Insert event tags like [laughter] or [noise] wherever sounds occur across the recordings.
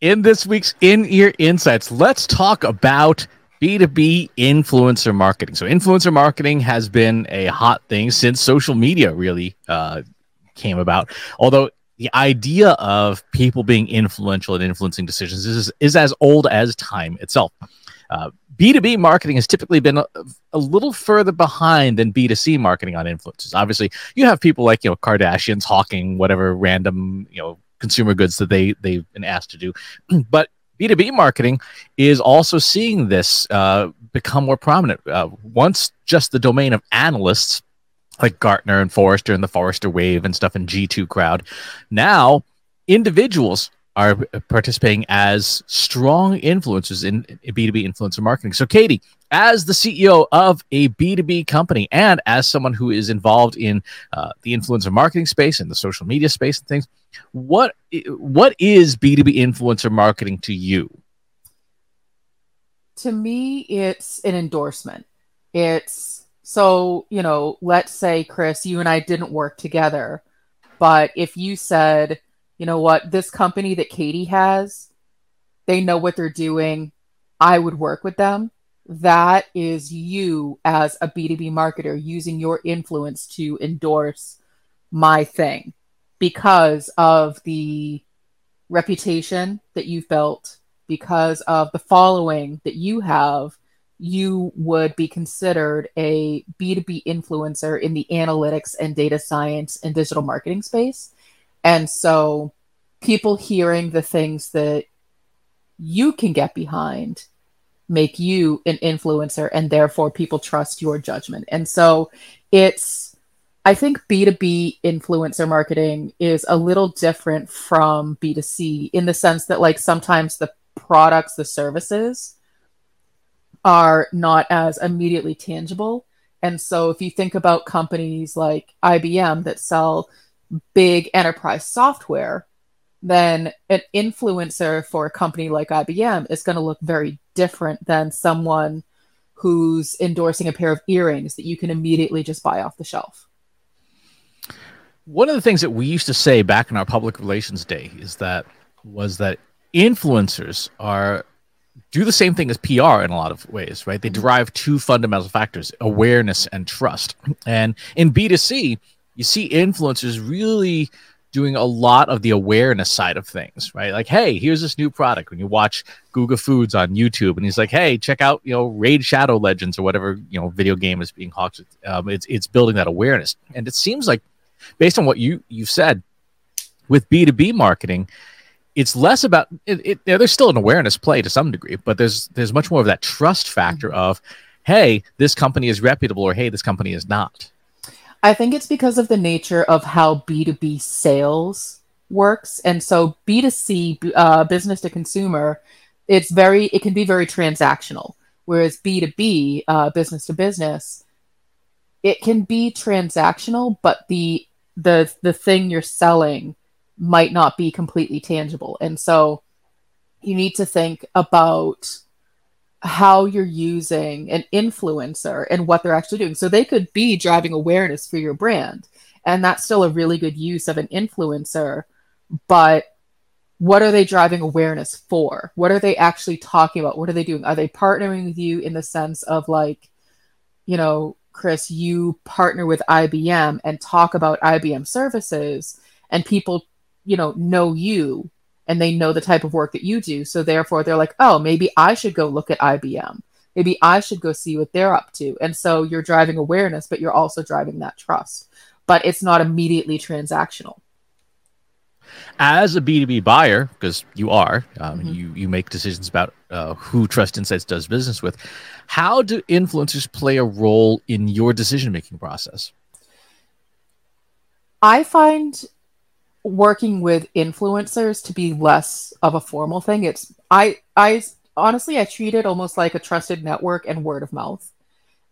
in this week's In Ear Insights, let's talk about B2B influencer marketing. So, influencer marketing has been a hot thing since social media really uh, came about. Although the idea of people being influential and influencing decisions is, is as old as time itself. Uh, B2B marketing has typically been a, a, little further behind than B2C marketing on influencers. Obviously, you have people like, you know, Kardashians hawking whatever random, you know, consumer goods that they they've been asked to do. [clears throat] but B2B marketing is also seeing this uh, become more prominent. Uh, once just the domain of analysts like Gartner and Forrester and the Forrester Wave and stuff and G2 crowd. Now, individuals are participating as strong influencers in, in B2B influencer marketing. So, Katie, as the CEO of a B2B company and as someone who is involved in uh, the influencer marketing space and the social media space and things, what what is B2B influencer marketing to you? To me, it's an endorsement. It's so, you know, let's say, Chris, you and I didn't work together, but if you said, you know what, this company that Katie has, they know what they're doing, I would work with them. That is you as a B2B marketer using your influence to endorse my thing because of the reputation that you've built, because of the following that you have you would be considered a B2B influencer in the analytics and data science and digital marketing space. And so people hearing the things that you can get behind make you an influencer and therefore people trust your judgment. And so it's I think B2B influencer marketing is a little different from B2C in the sense that like sometimes the products, the services are not as immediately tangible. And so if you think about companies like IBM that sell big enterprise software, then an influencer for a company like IBM is going to look very different than someone who's endorsing a pair of earrings that you can immediately just buy off the shelf. One of the things that we used to say back in our public relations day is that was that influencers are do the same thing as PR in a lot of ways, right? They mm-hmm. derive two fundamental factors awareness and trust. And in B2C, you see influencers really doing a lot of the awareness side of things, right? Like, hey, here's this new product. When you watch Guga Foods on YouTube, and he's like, hey, check out, you know, Raid Shadow Legends or whatever, you know, video game is being hawked. Um, it's it's building that awareness, and it seems like, based on what you you've said, with B two B marketing, it's less about it, it, there's still an awareness play to some degree but there's there's much more of that trust factor mm-hmm. of hey this company is reputable or hey this company is not i think it's because of the nature of how b2b sales works and so b2c uh, business to consumer it's very it can be very transactional whereas b2b uh, business to business it can be transactional but the the the thing you're selling might not be completely tangible. And so you need to think about how you're using an influencer and what they're actually doing. So they could be driving awareness for your brand, and that's still a really good use of an influencer. But what are they driving awareness for? What are they actually talking about? What are they doing? Are they partnering with you in the sense of like, you know, Chris, you partner with IBM and talk about IBM services, and people you know know you and they know the type of work that you do. So therefore they're like oh maybe i should go look at ibm maybe i should go see what they're up to. And so you're driving awareness but you're also driving that trust. But it's not immediately transactional. As a b2b buyer because you are um, mm-hmm. you you make decisions about uh, who trust insights does business with how do influencers play a role in your decision making process? I find working with influencers to be less of a formal thing. It's I I honestly I treat it almost like a trusted network and word of mouth.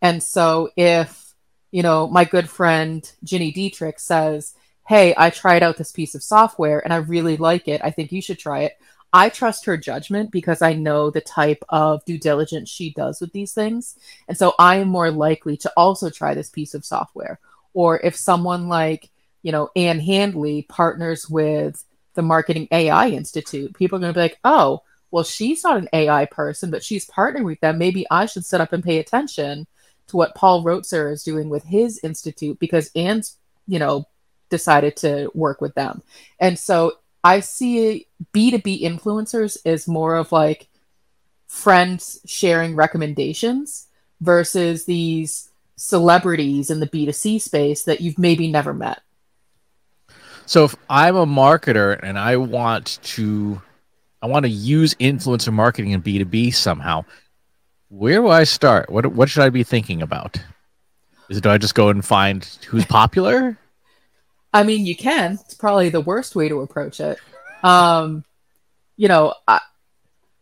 And so if you know my good friend Gini Dietrich says, "Hey, I tried out this piece of software and I really like it. I think you should try it." I trust her judgment because I know the type of due diligence she does with these things. And so I am more likely to also try this piece of software. Or if someone like you know, Ann Handley partners with the Marketing AI Institute. People are going to be like, oh, well, she's not an AI person, but she's partnering with them. Maybe I should sit up and pay attention to what Paul Roetzer is doing with his institute because Ann's, you know, decided to work with them. And so I see B2B influencers as more of like friends sharing recommendations versus these celebrities in the B2C space that you've maybe never met. So if I'm a marketer and I want to I want to use influencer marketing in B2B somehow, where do I start? What what should I be thinking about? Is it do I just go and find who's popular? I mean, you can. It's probably the worst way to approach it. Um, you know, I,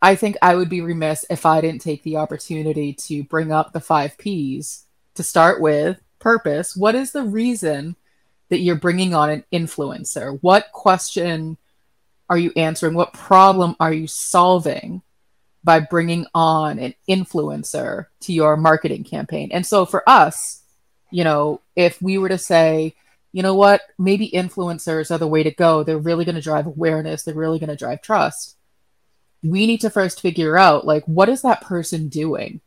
I think I would be remiss if I didn't take the opportunity to bring up the five P's to start with. Purpose. What is the reason that you're bringing on an influencer? What question are you answering? What problem are you solving by bringing on an influencer to your marketing campaign? And so for us, you know, if we were to say, you know what, maybe influencers are the way to go, they're really going to drive awareness, they're really going to drive trust. We need to first figure out like what is that person doing?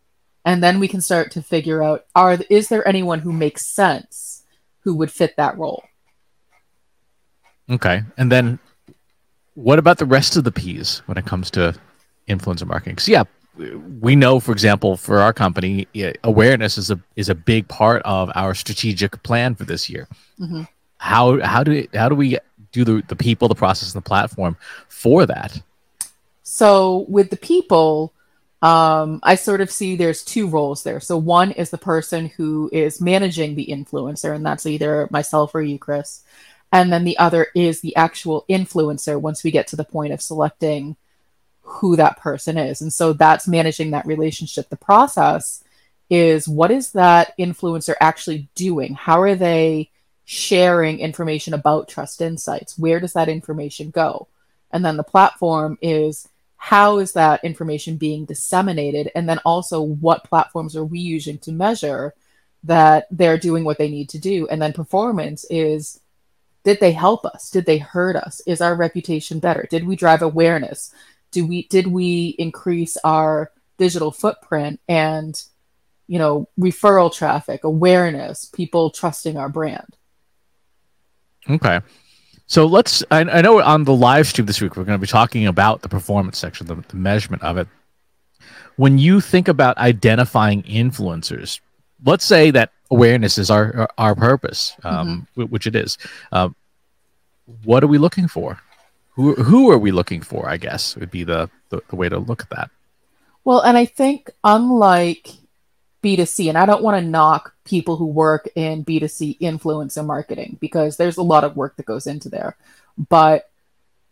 And then we can start to figure out are is there anyone who makes sense who would fit that role? Okay. And then what about the rest of the P's when it comes to influencer marketing? Because yeah, we know, for example, for our company, awareness is a is a big part of our strategic plan for this year. Mm-hmm. How how do how do we do the the people, the process, and the platform for that? So with the people, um, I sort of see there's two roles there. So one is the person who is managing the influencer, and that's either myself or you, Chris. And then the other is the actual influencer once we get to the point of selecting who that person is. And so that's managing that relationship. The process is what is that influencer actually doing? How are they sharing information about Trust Insights? Where does that information go? And then the platform is how is that information being disseminated? And then also what platforms are we using to measure that they're doing what they need to do? And then performance is did they help us? Did they hurt us? Is our reputation better? Did we drive awareness? Do we did we increase our digital footprint and you know referral traffic awareness people trusting our brand? Okay so let's I, I know on the live stream this week we're going to be talking about the performance section the, the measurement of it when you think about identifying influencers let's say that awareness is our our, purpose, um, mm-hmm. which it is. Uh, what are we looking for? Who who are we looking for? I guess would be the, the, the way to look at that. Well, and I think unlike B2C, and I don't want to knock people who work in B2C influencer marketing because there's a lot of work that goes into there. But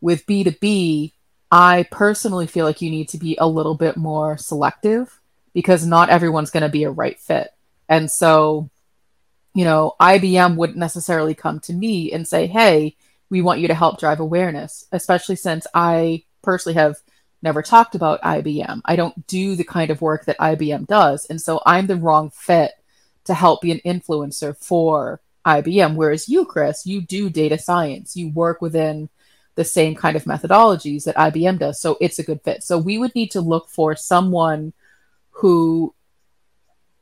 with B2B, I personally feel like you need to be a little bit more selective because not everyone's going to be a right fit. And so, you know, IBM wouldn't necessarily come to me and say, hey, we want you to help drive awareness, especially since I personally have never talked about IBM. I don't do the kind of work that IBM does. And so I'm the wrong fit to help be an influencer for IBM. Whereas you, Chris, you do data science, you work within the same kind of methodologies that IBM does. So it's a good fit. So we would need to look for someone who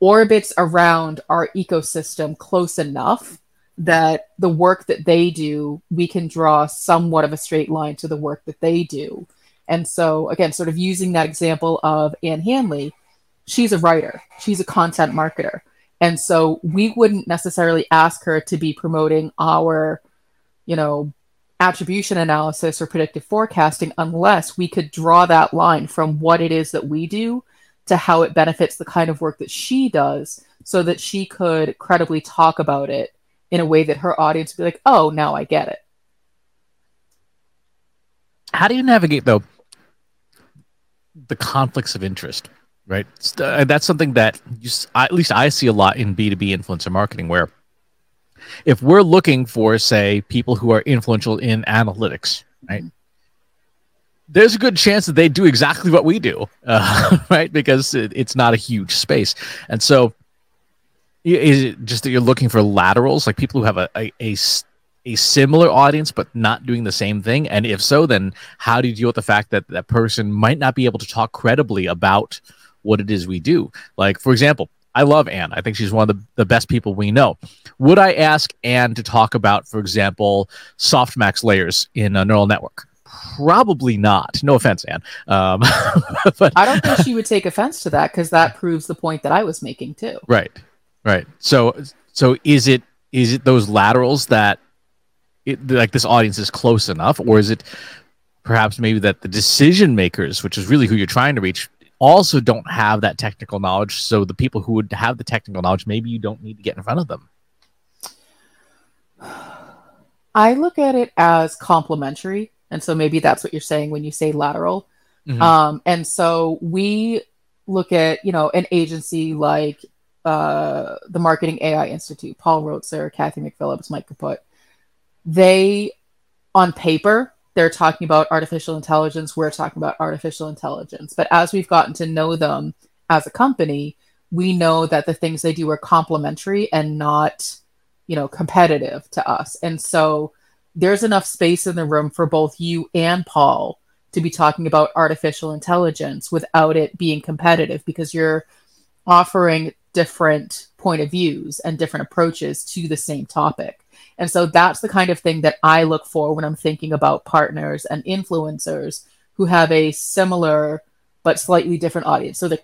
orbits around our ecosystem close enough that the work that they do, we can draw somewhat of a straight line to the work that they do. And so, again, sort of using that example of Ann Handley, she's a writer, she's a content marketer. And so we wouldn't necessarily ask her to be promoting our, you know, attribution analysis or predictive forecasting unless we could draw that line from what it is that we do to how it benefits the kind of work that she does so that she could credibly talk about it in a way that her audience would be like, oh, now I get it. How do you navigate, though, the conflicts of interest? Right. Uh, that's something that you, at least I see a lot in B2B influencer marketing, where if we're looking for, say, people who are influential in analytics, right? Mm-hmm there's a good chance that they do exactly what we do, [laughs] uh, right? Because it, it's not a huge space. And so, is it just that you're looking for laterals, like people who have a, a, a a similar audience but not doing the same thing? And if so, then how do you deal with the fact that that person might not be able to talk credibly about what it is we do? Like, for example, I love Ann. I think she's one of the, the best people we know. Would I ask Ann to talk about, for example, softmax layers in a neural network? Probably not. No offense, Ann. Um, [laughs] but I don't think she would take offense to that because that proves the point that I was making too. Right, right. So, so is it is it those laterals that it, like this audience is close enough, or is it perhaps maybe that the decision makers, which is really who you're trying to reach, also don't have that technical knowledge. So the people who would have the technical knowledge, maybe you don't need to get in front of them. I look at it as complementary. And so maybe that's what you're saying when you say lateral. Mm-hmm. Um, and so we look at, you know, an agency like uh, the Marketing AI Institute, Paul Roetzer, Kathy McPhillips, Mike Kaput. They, on paper, they're talking about artificial intelligence. We're talking about artificial intelligence. But as we've gotten to know them as a company, we know that the things they do are complementary and not, you know, competitive to us. And so there's enough space in the room for both you and Paul to be talking about artificial intelligence without it being competitive because you're offering different point of views and different approaches to the same topic. And so that's the kind of thing that I look for when I'm thinking about partners and influencers who have a similar but slightly different audience. So the,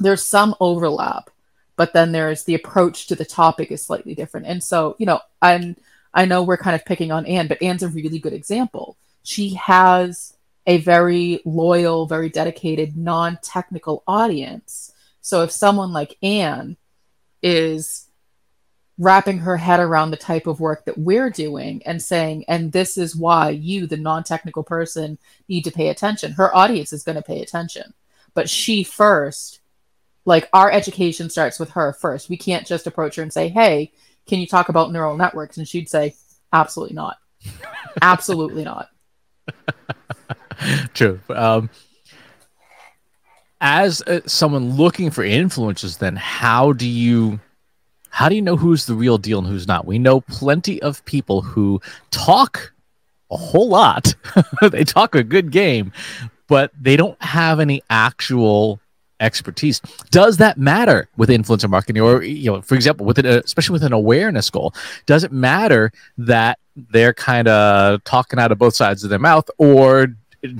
there's some overlap, but then there's the approach to the topic is slightly different. And so, you know, I'm I know we're kind of picking on Ann, but Ann's a really good example. She has a very loyal, very dedicated, non-technical audience. So if someone like Ann is wrapping her head around the type of work that we're doing and saying, and this is why you, the non technical person, need to pay attention. Her audience is going to pay attention. But she first, like our education starts with her first. We can't just approach her and say, hey, can you talk about neural networks? And she'd say, absolutely not. absolutely not. [laughs] True. Um, as uh, someone looking for influences, then how do you how do you know who's the real deal and who's not? We know plenty of people who talk a whole lot. [laughs] they talk a good game, but they don't have any actual expertise. Does that matter with influencer marketing, or you know, for example, with it, uh, especially with an awareness goal? Does it matter that they're kind of talking out of both sides of their mouth, or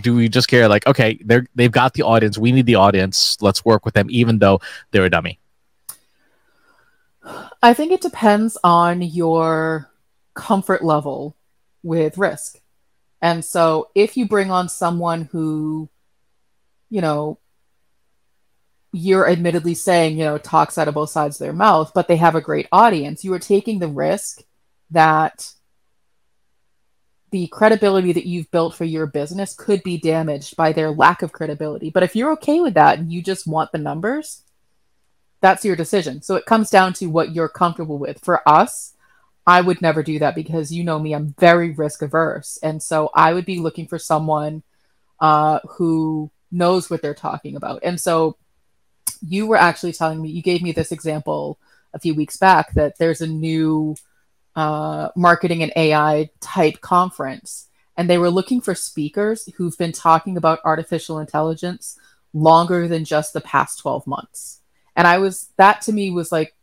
do we just care like, okay, they're they've got the audience, we need the audience, let's work with them, even though they're a dummy? I think it depends on your comfort level with risk. And so if you bring on someone who, you know, you're admittedly saying, you know, talks out of both sides of their mouth, but they have a great audience, you are taking the risk that the credibility that you've built for your business could be damaged by their lack of credibility. But if you're okay with that and you just want the numbers, that's your decision. So it comes down to what you're comfortable with. For us, I would never do that because you know me, I'm very risk averse. And so I would be looking for someone uh, who knows what they're talking about. And so you were actually telling me, you gave me this example a few weeks back that there's a new uh, marketing and AI type conference. And they were looking for speakers who've been talking about artificial intelligence longer than just the past 12 months. And I was, that to me was like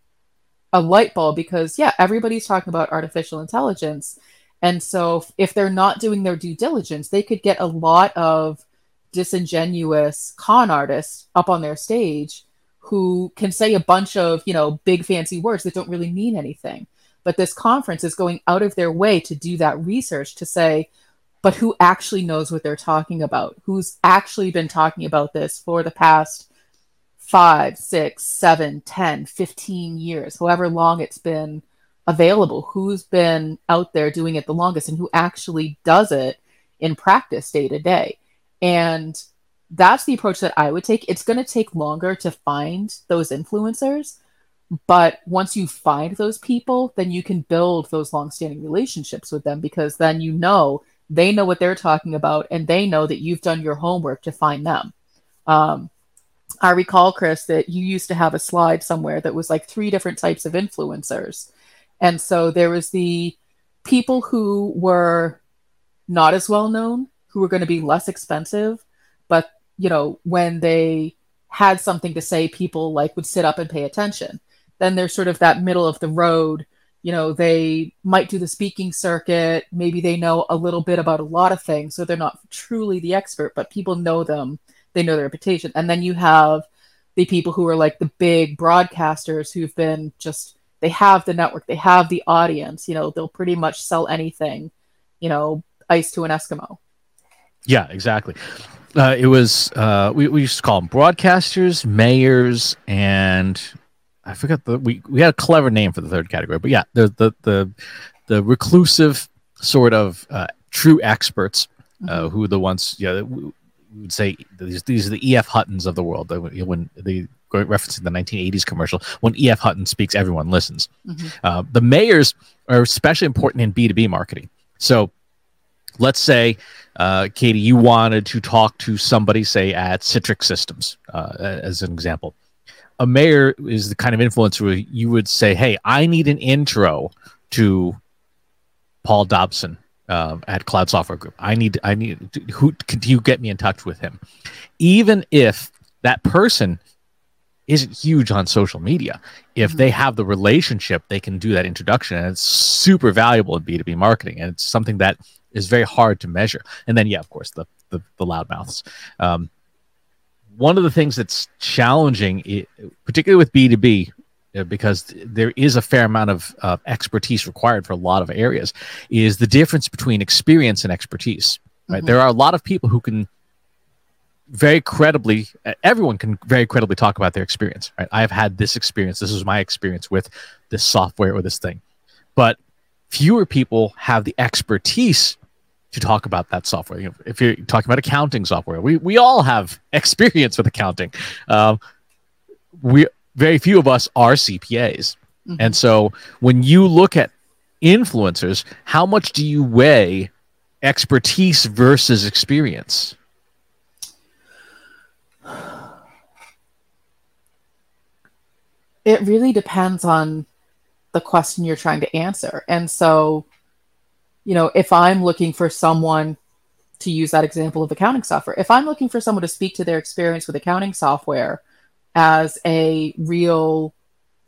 a light bulb because, yeah, everybody's talking about artificial intelligence. And so if they're not doing their due diligence, they could get a lot of disingenuous con artists up on their stage who can say a bunch of, you know, big fancy words that don't really mean anything. But this conference is going out of their way to do that research to say, but who actually knows what they're talking about? Who's actually been talking about this for the past five, six, seven, ten, fifteen years, however long it's been available, who's been out there doing it the longest and who actually does it in practice day to day. And that's the approach that I would take. It's going to take longer to find those influencers, but once you find those people, then you can build those long-standing relationships with them because then you know they know what they're talking about and they know that you've done your homework to find them. Um, I recall, Chris, that you used to have a slide somewhere that was like three different types of influencers. And so there was the people who were not as well known, who were going to be less expensive, but you know, when they had something to say, people like would sit up and pay attention. Then there's sort of that middle of the road. You know, they might do the speaking circuit. Maybe they know a little bit about a lot of things, so they're not truly the expert, but people know them. They know their reputation. And then you have the people who are like the big broadcasters who've been just they have the network, they have the audience. You know, they'll pretty much sell anything. You know, ice to an Eskimo. Yeah, exactly. Uh, it was uh, we, we used to call them broadcasters, mayors, and I forgot the we, we had a clever name for the third category, but yeah, the the the, the reclusive sort of uh, true experts uh, mm-hmm. who are the ones yeah we would say these these are the EF Huttons of the world. When the referencing the 1980s commercial, when EF Hutton speaks, everyone listens. Mm-hmm. Uh, the mayors are especially important in B2B marketing. So let's say, uh, Katie, you wanted to talk to somebody, say at Citrix Systems, uh, as an example. A mayor is the kind of influencer where you would say, "Hey, I need an intro to Paul Dobson uh, at Cloud Software Group. I need, I need, who can you get me in touch with him?" Even if that person isn't huge on social media. If mm-hmm. they have the relationship, they can do that introduction, and it's super valuable in B two B marketing, and it's something that is very hard to measure. And then, yeah, of course, the the, the loudmouths. Um, one of the things that's challenging, particularly with B two B, because there is a fair amount of uh, expertise required for a lot of areas, is the difference between experience and expertise. Right, mm-hmm. there are a lot of people who can very credibly everyone can very credibly talk about their experience right i've had this experience this is my experience with this software or this thing but fewer people have the expertise to talk about that software. You know, if you're talking about accounting software, we, we all have [laughs] experience with accounting. Um, we very few of us are CPAs, mm-hmm. and so when you look at influencers, how much do you weigh expertise versus experience? It really depends on the question you're trying to answer. And so you know, if I'm looking for someone to use that example of accounting software, if I'm looking for someone to speak to their experience with accounting software as a real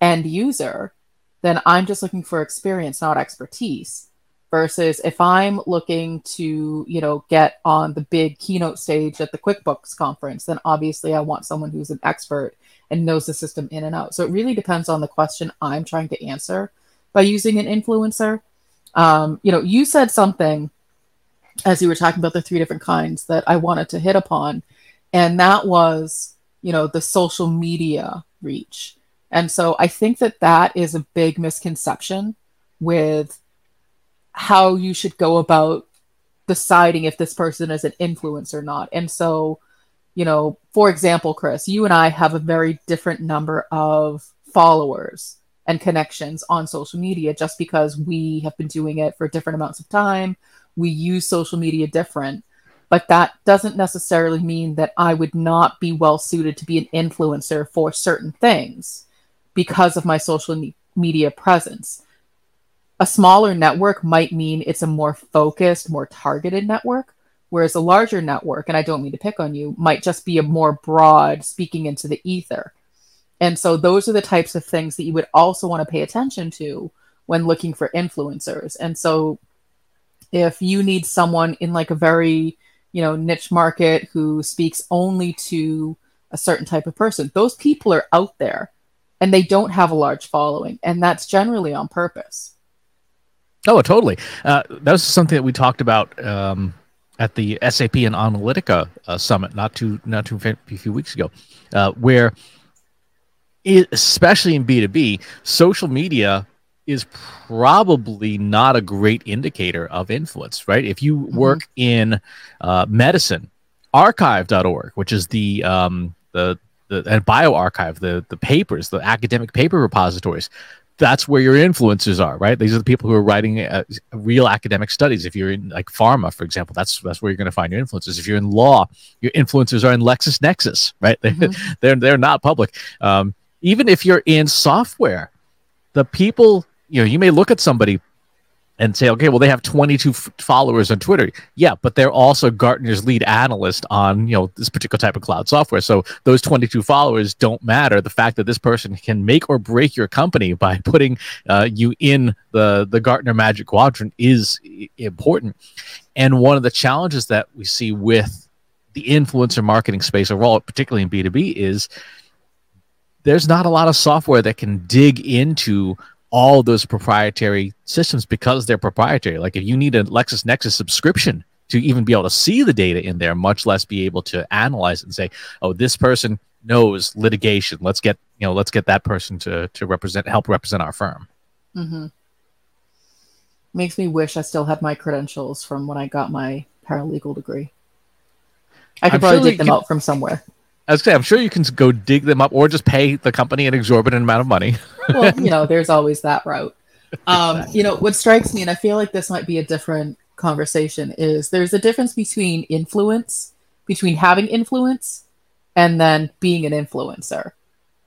end user, then I'm just looking for experience, not expertise. Versus if I'm looking to, you know, get on the big keynote stage at the QuickBooks conference, then obviously I want someone who's an expert and knows the system in and out. So it really depends on the question I'm trying to answer by using an influencer. Um, you know, you said something as you were talking about the three different kinds that I wanted to hit upon, and that was, you know, the social media reach. And so I think that that is a big misconception with how you should go about deciding if this person is an influence or not. And so, you know, for example, Chris, you and I have a very different number of followers and connections on social media just because we have been doing it for different amounts of time. We use social media different, but that doesn't necessarily mean that I would not be well suited to be an influencer for certain things because of my social media presence. A smaller network might mean it's a more focused, more targeted network, whereas a larger network, and I don't mean to pick on you, might just be a more broad speaking into the ether and so those are the types of things that you would also want to pay attention to when looking for influencers. And so if you need someone in like a very, you know, niche market who speaks only to a certain type of person, those people are out there and they don't have a large following. And that's generally on purpose. Oh, totally. Uh, that was something that we talked about um, at the SAP and Analytica uh, summit not too not too a few weeks ago, uh, where it, especially in B2B, social media is probably not a great indicator of influence, right? If you mm-hmm. work mm-hmm. in uh, medicine, arXiv.org, which is the um, the the and bioRxiv, the the papers, the academic paper repositories, that's where your influencers are, right? These are the people who are writing uh, real academic studies. If you're in like pharma, for example, that's that's where you're going to find your influencers. If you're in law, your influencers are in LexisNexis, right? [laughs] Mm-hmm. they're they're not public. Um, even if you're in software, the people, you know, you may look at somebody and say, okay, well, they have 22 f- followers on Twitter. Yeah, but they're also Gartner's lead analyst on you know this particular type of cloud software. So those 22 followers don't matter. The fact that this person can make or break your company by [laughs] putting uh, you in the the Gartner Magic Quadrant is important. And one of the challenges that we see with the influencer marketing space overall, particularly in B2B, is there's not a lot of software that can dig into all those proprietary systems because they're proprietary. Like if you need a LexisNexis subscription to even be able to see the data in there, much less be able to analyze it and say, oh, this person knows litigation. Let's get you know, let's get that person to to represent help represent our firm. Mm-hmm. Makes me wish I still had my credentials from when I got my paralegal degree. I could I'm probably sure dig them out from somewhere. I was say, I'm sure you can go dig them up or just pay the company an exorbitant amount of money. [laughs] well, you know, [laughs] there's always that route. Um, you know, what strikes me, and I feel like this might be a different conversation, is there's a difference between influence, between having influence, and then being an influencer.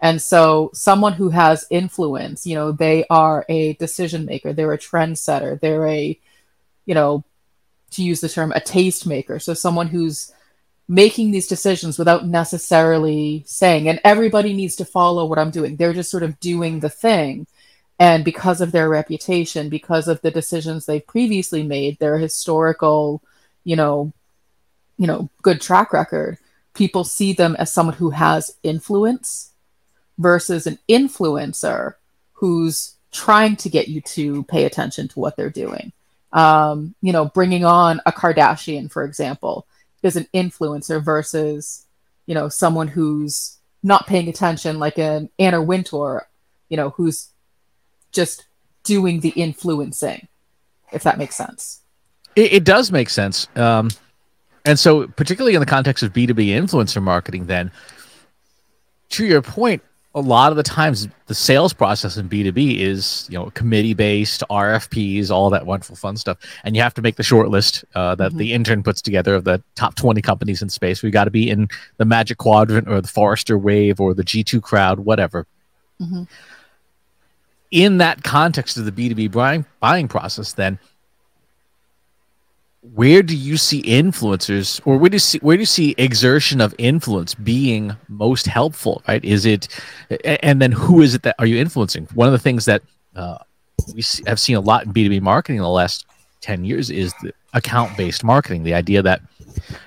And so, someone who has influence, you know, they are a decision maker, they're a trendsetter, they're a, you know, to use the term, a taste maker. So, someone who's making these decisions without necessarily saying, and everybody needs to follow what I'm doing. They're just sort of doing the thing. And because of their reputation, because of the decisions they've previously made, their historical, you know, you know, good track record, people see them as someone who has influence versus an influencer who's trying to get you to pay attention to what they're doing. Um, you know, bringing on a Kardashian, for example, is an influencer versus you know someone who's not paying attention like an Anna Wintour, you know, who's just doing the influencing, if that makes sense. It, it does make sense. Um, and so, particularly in the context of B2B influencer marketing, then, to your point, a lot of the times the sales process in B2B is, you know, committee based, RFPs, all that wonderful fun stuff. And you have to make the short list uh, that mm-hmm. the intern puts together of the top 20 companies in space. We got to be in the Magic Quadrant or the Forrester Wave or the G2 crowd, whatever. Mm-hmm. In that context of the B2B buying, buying process, then where do you see influencers or where do you see where do you see exertion of influence being most helpful right? Is it and then who is it that are you influencing? One of the things that uh, we have seen a lot in b2b marketing in the last 10 years is the account based marketing the idea that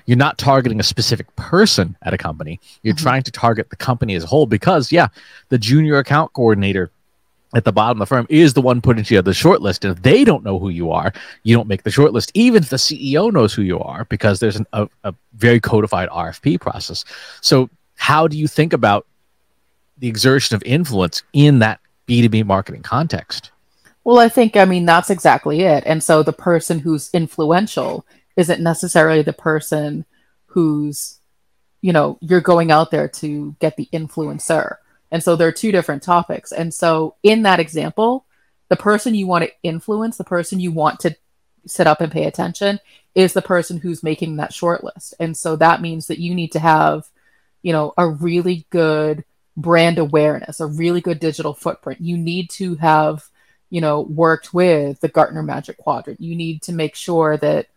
you're not targeting a specific person at a company. You're mm-hmm. trying to target the company as a whole because yeah the junior account coordinator at the bottom of the firm is the one putting together the short list. And if they don't know who you are, you don't make the short list, even if the CEO knows who you are, because there's an, a, a very codified RFP process. So, how do you think about the exertion of influence in that B2B marketing context? Well, I think, I mean, that's exactly it. And so the person who's influential isn't necessarily the person who's, you know, you're going out there to get the influencer and so there are two different topics. And so in that example, the person you want to influence, the person you want to sit up and pay attention is the person who's making that short list. And so that means that you need to have, you know, a really good brand awareness, a really good digital footprint. You need to have, you know, worked with the Gartner Magic Quadrant. You need to make sure that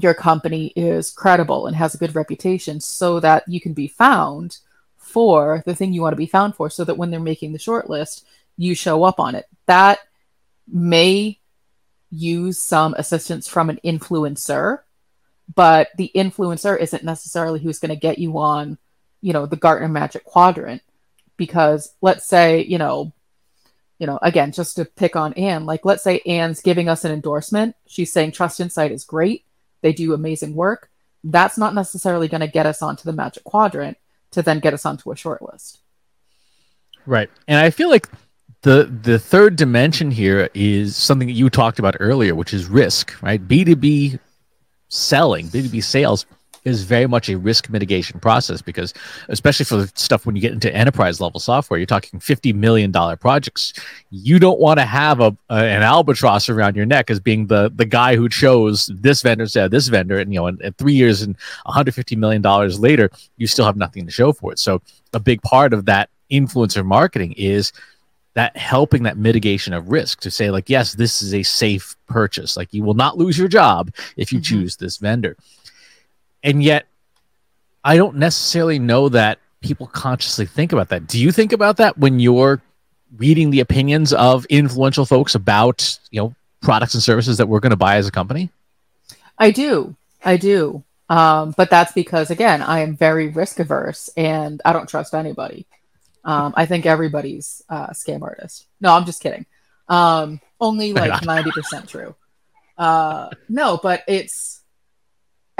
your company is credible and has a good reputation so that you can be found for the thing you want to be found for so that when they're making the short list, you show up on it. That may use some assistance from an influencer, but the influencer isn't necessarily who's going to get you on, you know, the Gartner Magic Quadrant. Because let's say, you know, you know, again, just to pick on Ann, like let's say Ann's giving us an endorsement. She's saying Trust Insight is great. They do amazing work. That's not necessarily going to get us onto the Magic Quadrant to then get us onto a short list. Right. And I feel like the the third dimension here is something that you talked about earlier, which is risk, right? B2B selling, B2B sales is very much a risk mitigation process because especially for the stuff when you get into enterprise level software you're talking 50 million dollar projects. You don't want to have a, a, an albatross around your neck as being the the guy who chose this vendor instead of this vendor. And you know and, and three years and 150 million dollars later you still have nothing to show for it. So a big part of that influencer marketing is that helping that mitigation of risk to say like yes this is a safe purchase. Like you will not lose your job if you mm-hmm. choose this vendor and yet i don't necessarily know that people consciously think about that do you think about that when you're reading the opinions of influential folks about you know products and services that we're going to buy as a company i do i do um, but that's because again i am very risk averse and i don't trust anybody um, I think everybody's uh, scam artist. No, I'm just kidding. Um, only [laughs] like ninety percent true. Uh, no, but it's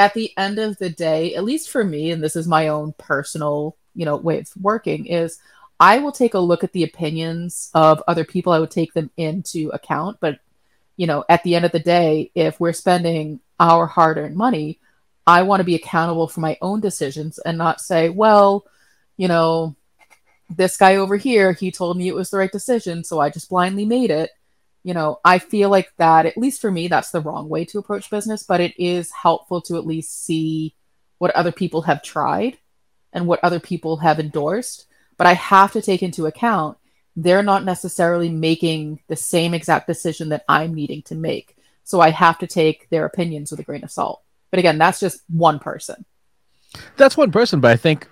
at the end of the day, at least for me, and this is my own personal, you know, way of working. Is I will take a look at the opinions of other people. I would take them into account, but you know, at the end of the day, if we're spending our hard-earned money, I want to be accountable for my own decisions and not say, well, you know, this guy over here, he told me it was the right decision, so I just blindly made it. You know, I feel like that, at least for me, that's the wrong way to approach business, but it is helpful to at least see what other people have tried and what other people have endorsed. But I have to take into account they're not necessarily making the same exact decision that I'm needing to make. So I have to take their opinions with a grain of salt. But again, that's just one person. That's one person, but I think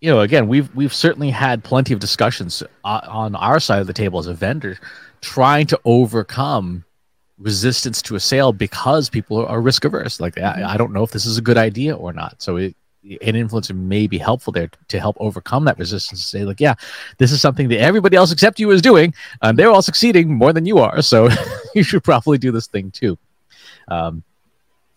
you know, again, we've we've certainly had plenty of discussions uh, on our side of the table as a vendor, trying to overcome resistance to a sale because people are risk averse. Like, mm-hmm. I, I, don't know if this is a good idea or not. So, it, an influencer may be helpful there to help overcome that resistance. Say, like, yeah, this is something that everybody else except you is doing, and they're all succeeding more than you are. So, [laughs] you should probably do this thing too. Um,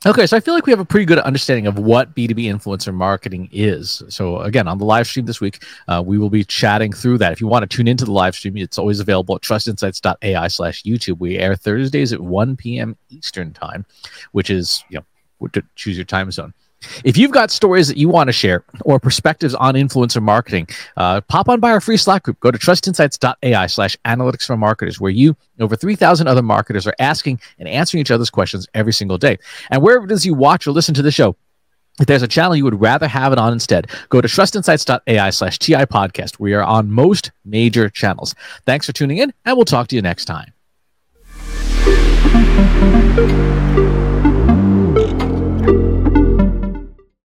Okay, so I feel like we have a pretty good understanding of what B2B influencer marketing is. So, again, on the live stream this week, uh, we will be chatting through that. If you want to tune into the live stream, it's always available at trustinsights.ai slash YouTube. We air Thursdays at 1 p.m. Eastern Time, which is, you know, choose your time zone. If you've got stories that you want to share or perspectives on influencer marketing, uh, pop on by our free Slack group. Go to trustinsights.ai slash analytics for marketers, where you, over 3,000 other marketers, are asking and answering each other's questions every single day. And wherever it is you watch or listen to the show, if there's a channel you would rather have it on instead, go to trustinsights.ai slash TI podcast. We are on most major channels. Thanks for tuning in, and we'll talk to you next time.